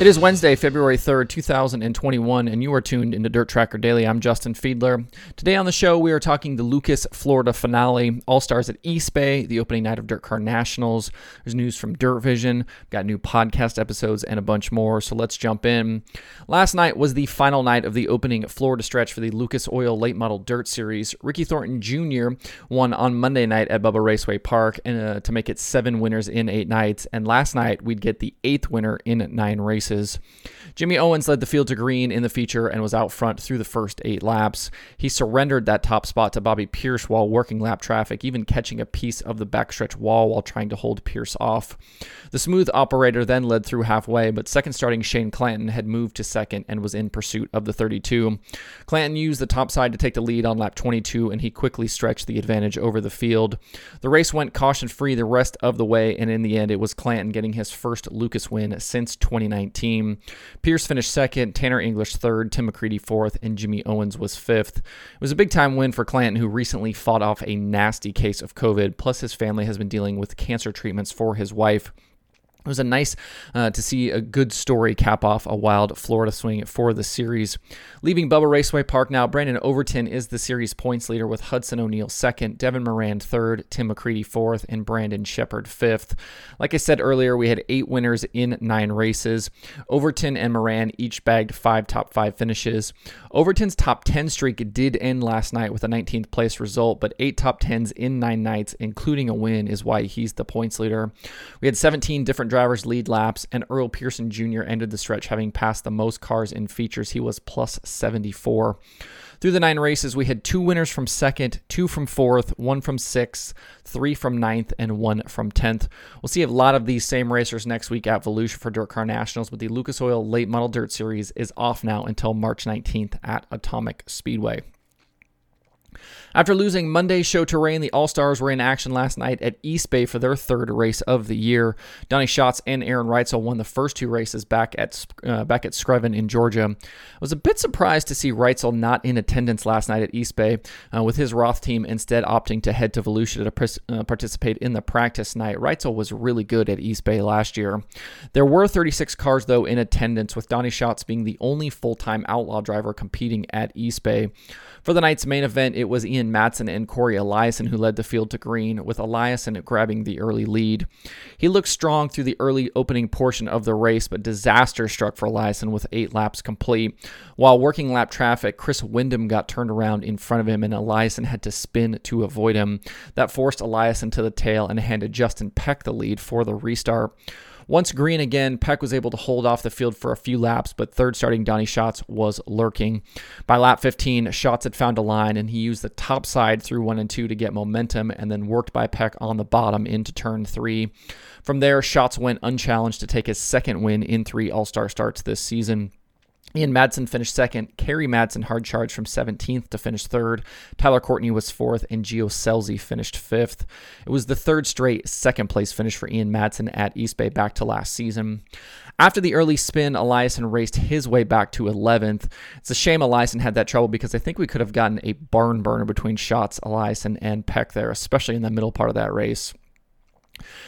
It is Wednesday, February 3rd, 2021, and you are tuned into Dirt Tracker Daily. I'm Justin Fiedler. Today on the show, we are talking the Lucas, Florida finale, All Stars at East Bay, the opening night of Dirt Car Nationals. There's news from Dirt Vision, got new podcast episodes, and a bunch more, so let's jump in. Last night was the final night of the opening Florida stretch for the Lucas Oil Late Model Dirt Series. Ricky Thornton Jr. won on Monday night at Bubba Raceway Park and, uh, to make it seven winners in eight nights, and last night we'd get the eighth winner in nine races races. Jimmy Owens led the field to green in the feature and was out front through the first eight laps. He surrendered that top spot to Bobby Pierce while working lap traffic, even catching a piece of the backstretch wall while trying to hold Pierce off. The smooth operator then led through halfway, but second starting Shane Clanton had moved to second and was in pursuit of the 32. Clanton used the top side to take the lead on lap 22, and he quickly stretched the advantage over the field. The race went caution free the rest of the way, and in the end, it was Clanton getting his first Lucas win since 2019. Pierce finished second, Tanner English third, Tim McCreadie fourth, and Jimmy Owens was fifth. It was a big time win for Clanton, who recently fought off a nasty case of COVID, plus his family has been dealing with cancer treatments for his wife. It was a nice uh, to see a good story cap off a wild Florida swing for the series. Leaving Bubba Raceway Park now, Brandon Overton is the series points leader with Hudson O'Neill second, Devin Moran third, Tim McCreadie fourth, and Brandon Sheppard fifth. Like I said earlier, we had eight winners in nine races. Overton and Moran each bagged five top five finishes. Overton's top 10 streak did end last night with a 19th place result, but eight top 10s in nine nights, including a win, is why he's the points leader. We had 17 different drivers lead laps, and Earl Pearson Jr. ended the stretch having passed the most cars in features. He was plus 74. Through the nine races, we had two winners from second, two from fourth, one from sixth, three from ninth, and one from tenth. We'll see a lot of these same racers next week at Volusia for Dirt Car Nationals, but the Lucas Oil Late Model Dirt Series is off now until March 19th at Atomic Speedway. After losing Monday's show to rain, the All Stars were in action last night at East Bay for their third race of the year. Donny Schatz and Aaron Reutzel won the first two races back at uh, back at Screven in Georgia. I was a bit surprised to see Reutzel not in attendance last night at East Bay, uh, with his Roth team instead opting to head to Volusia to uh, participate in the practice night. Reutzel was really good at East Bay last year. There were 36 cars though in attendance, with Donny Schatz being the only full-time outlaw driver competing at East Bay. For the night's main event, it was Ian Madsen and Corey Eliason who led the field to green, with Eliason grabbing the early lead. He looked strong through the early opening portion of the race, but disaster struck for Eliason with eight laps complete. While working lap traffic, Chris Windom got turned around in front of him, and Eliason had to spin to avoid him. That forced Eliason to the tail and handed Justin Peck the lead for the restart. Once green again, Peck was able to hold off the field for a few laps, but third starting Donny Schatz was lurking. By lap 15, Schatz had found a line and he used the top side through one and two to get momentum and then worked by Peck on the bottom into turn three. From there, Schatz went unchallenged to take his second win in three All Star starts this season. Ian Madsen finished second. Kerry Madsen hard charged from 17th to finish third. Tyler Courtney was fourth, and Gio Scelzi finished fifth. It was the third straight second place finish for Ian Madsen at East Bay back to last season. After the early spin, Eliason raced his way back to 11th. It's a shame Eliason had that trouble because I think we could have gotten a barn burner between Schatz, Eliason, and Peck there, especially in the middle part of that race.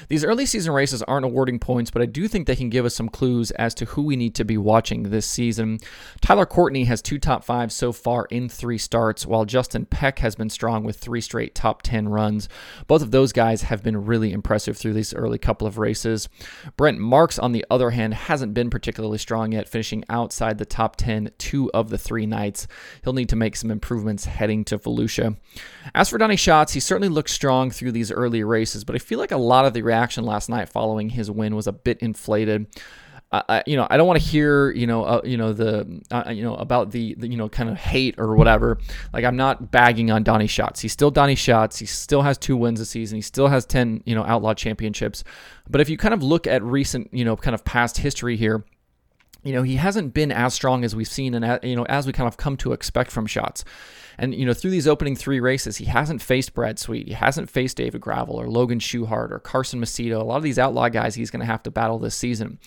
These early season races aren't awarding points, but I do think they can give us some clues as to who we need to be watching this season. Tyler Courtney has two top fives so far in three starts, while Justin Peck has been strong with three straight top 10 runs. Both of those guys have been really impressive through these early couple of races. Brent Marks, on the other hand, hasn't been particularly strong yet, finishing outside the top 10 two of the three nights. He'll need to make some improvements heading to Volusia. As for Donny Schatz, he certainly looked strong through these early races, but I feel like a lot of the reaction last night following his win was a bit inflated. Uh, you know, I don't want to hear, you know, uh, you know the, uh, you know about the, the, you know, kind of hate or whatever. Like I'm not bagging on Donny Schatz. He's still Donny Schatz. He still has two wins a season. He still has ten, you know, outlaw championships. But if you kind of look at recent, you know, kind of past history here, you know, he hasn't been as strong as we've seen and, uh, you know, as we kind of come to expect from Schatz. And, you know, through these opening three races, he hasn't faced Brad Sweet. He hasn't faced David Gravel or Logan Schuchart or Carson Macedo. A lot of these outlaw guys he's going to have to battle this season.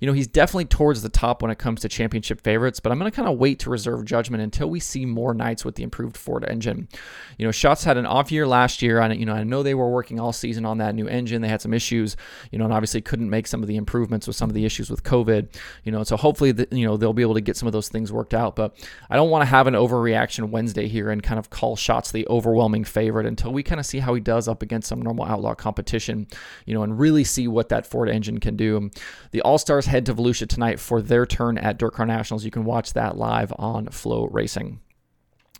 You know, he's definitely towards the top when it comes to championship favorites, but I'm going to kind of wait to reserve judgment until we see more nights with the improved Ford engine. You know, Schatz had an off year last year. And, you know, I know they were working all season on that new engine. They had some issues, you know, and obviously couldn't make some of the improvements with some of the issues with COVID, you know, so hopefully, the, you know, they'll be able to get some of those things worked out. But I don't want to have an overreaction Wednesday here and kind of call Schatz the overwhelming favorite until we kind of see how he does up against some normal outlaw competition, you know, and really see what that Ford engine can do. The All Stars head to Volusia tonight for their turn at Dirt Car Nationals. You can watch that live on FloRacing.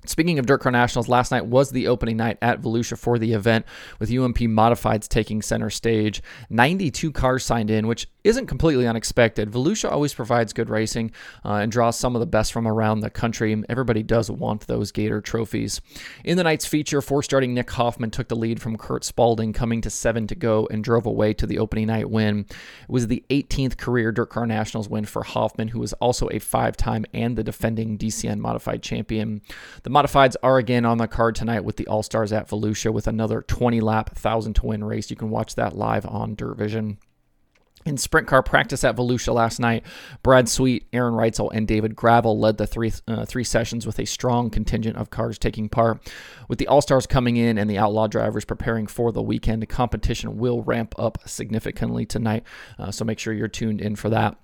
Speaking of Dirt Car Nationals, last night was the opening night at Volusia for the event, with UMP Modifieds taking center stage. 92 cars signed in, which isn't completely unexpected. Volusia always provides good racing uh, and draws some of the best from around the country. Everybody does want those Gator trophies. In the night's feature, four starting Nick Hoffman took the lead from Kurt Spalding, coming to seven to go and drove away to the opening night win. It was the 18th career Dirt Car Nationals win for Hoffman, who was also a five time and the defending DCN modified champion. The modifieds are again on the card tonight with the All Stars at Volusia with another 20 lap, 1,000 to win race. You can watch that live on Dirt Vision. In sprint car practice at Volusia last night, Brad Sweet, Aaron Reutzel, and David Gravel led the three uh, three sessions with a strong contingent of cars taking part. With the All Stars coming in and the Outlaw drivers preparing for the weekend, competition will ramp up significantly tonight. Uh, so make sure you're tuned in for that.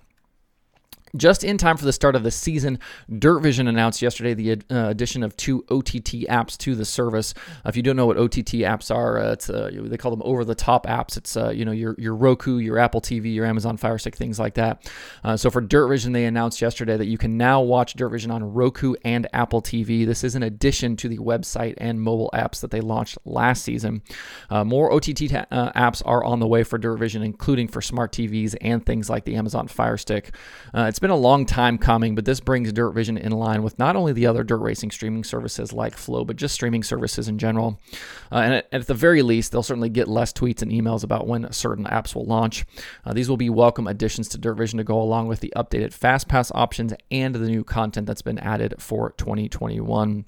Just in time for the start of the season, Dirt Vision announced yesterday the uh, addition of two OTT apps to the service. Uh, if you don't know what OTT apps are, uh, it's uh, they call them over-the-top apps. It's uh, you know your your Roku, your Apple TV, your Amazon Fire Stick, things like that. Uh, so for Dirt Vision, they announced yesterday that you can now watch Dirt Vision on Roku and Apple TV. This is in addition to the website and mobile apps that they launched last season. more OTT ta- apps are on the way for Dirt Vision, including for smart TVs and things like the Amazon Fire Stick. it's been a long time coming, but this brings Dirt Vision in line with not only the other dirt racing streaming services like Flow, but just streaming services in general. Uh, and at, at, the very least, they'll certainly get less tweets and emails about when certain apps will launch. Uh, these will be welcome additions to Dirt Vision to go along with the updated Fast Pass options and the new content that's been added for 2021.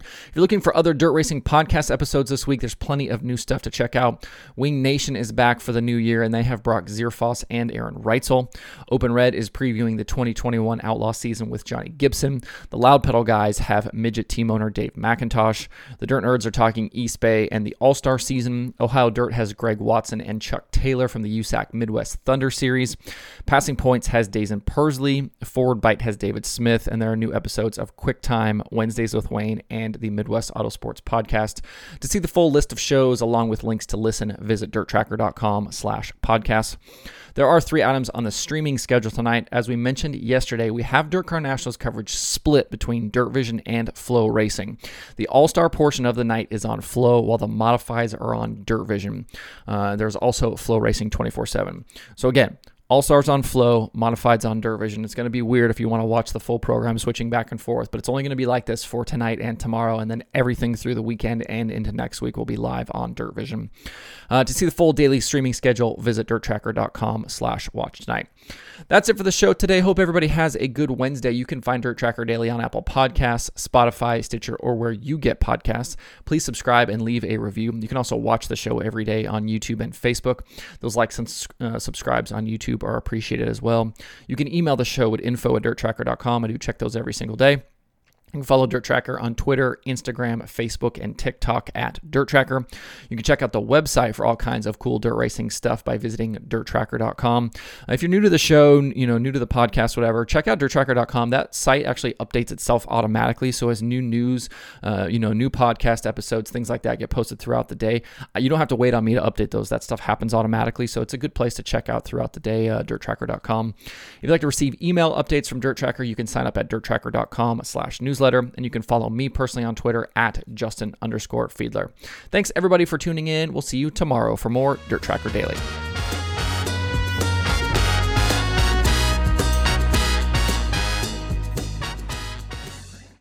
If you're looking for other dirt racing podcast episodes this week, there's plenty of new stuff to check out. Wing Nation is back for the new year, and they have Brock Zearfoss and Aaron Reutzel. Open Red is previewing the 2021 Outlaw season with Johnny Gibson. The Loud Pedal guys have midget team owner Dave McIntosh. The Dirt Nerds are talking East Bay and the All Star season. Ohio Dirt has Greg Watson and Chuck Taylor from the USAC Midwest Thunder Series. Passing Points has Daison Pursley. Forward Bite has David Smith, and there are new episodes of Quick Time, Wednesdays with Wayne, and the Midwest Autosports podcast. To see the full list of shows along with links to listen, visit dirttracker.com slash podcasts. There are three items on the streaming schedule tonight. As we mentioned yesterday, we have Dirt Car Nationals coverage split between Dirt Vision and FloRacing. The All Star portion of the night is on Flow, while the modifies are on Dirt Vision. Uh, there's also Flow Racing 24 7. So, again, all Stars on Flow, Modifieds on Dirt Vision. It's going to be weird if you want to watch the full program switching back and forth, but it's only going to be like this for tonight and tomorrow, and then everything through the weekend and into next week will be live on Dirt Vision. Uh, to see the full daily streaming schedule, visit dirttracker.com slash watch tonight. That's it for the show today. Hope everybody has a good Wednesday. You can find Dirt Tracker Daily on Apple Podcasts, Spotify, Stitcher, or where you get podcasts. Please subscribe and leave a review. You can also watch the show every day on YouTube and Facebook. Those likes and uh, subscribes on YouTube are appreciated as well. You can email the show at info at dirttracker.com. I do check those every single day. You can follow Dirt Tracker on Twitter, Instagram, Facebook, and TikTok at Dirt Tracker. You can check out the website for all kinds of cool dirt racing stuff by visiting dirttracker.com. If you're new to the show, you know, new to the podcast, whatever, check out dirttracker.com. That site actually updates itself automatically. So as new news, uh, you know, new podcast episodes, things like that get posted throughout the day. Uh, you don't have to wait on me to update those. That stuff happens automatically. So it's a good place to check out throughout the day, uh, dirttracker.com. If you'd like to receive email updates from Dirt Tracker, you can sign up at dirttracker.com slash newsletter newsletter, and you can follow me personally on Twitter at Justin underscore Fiedler. Thanks everybody for tuning in. We'll see you tomorrow for more Dirt Tracker Daily.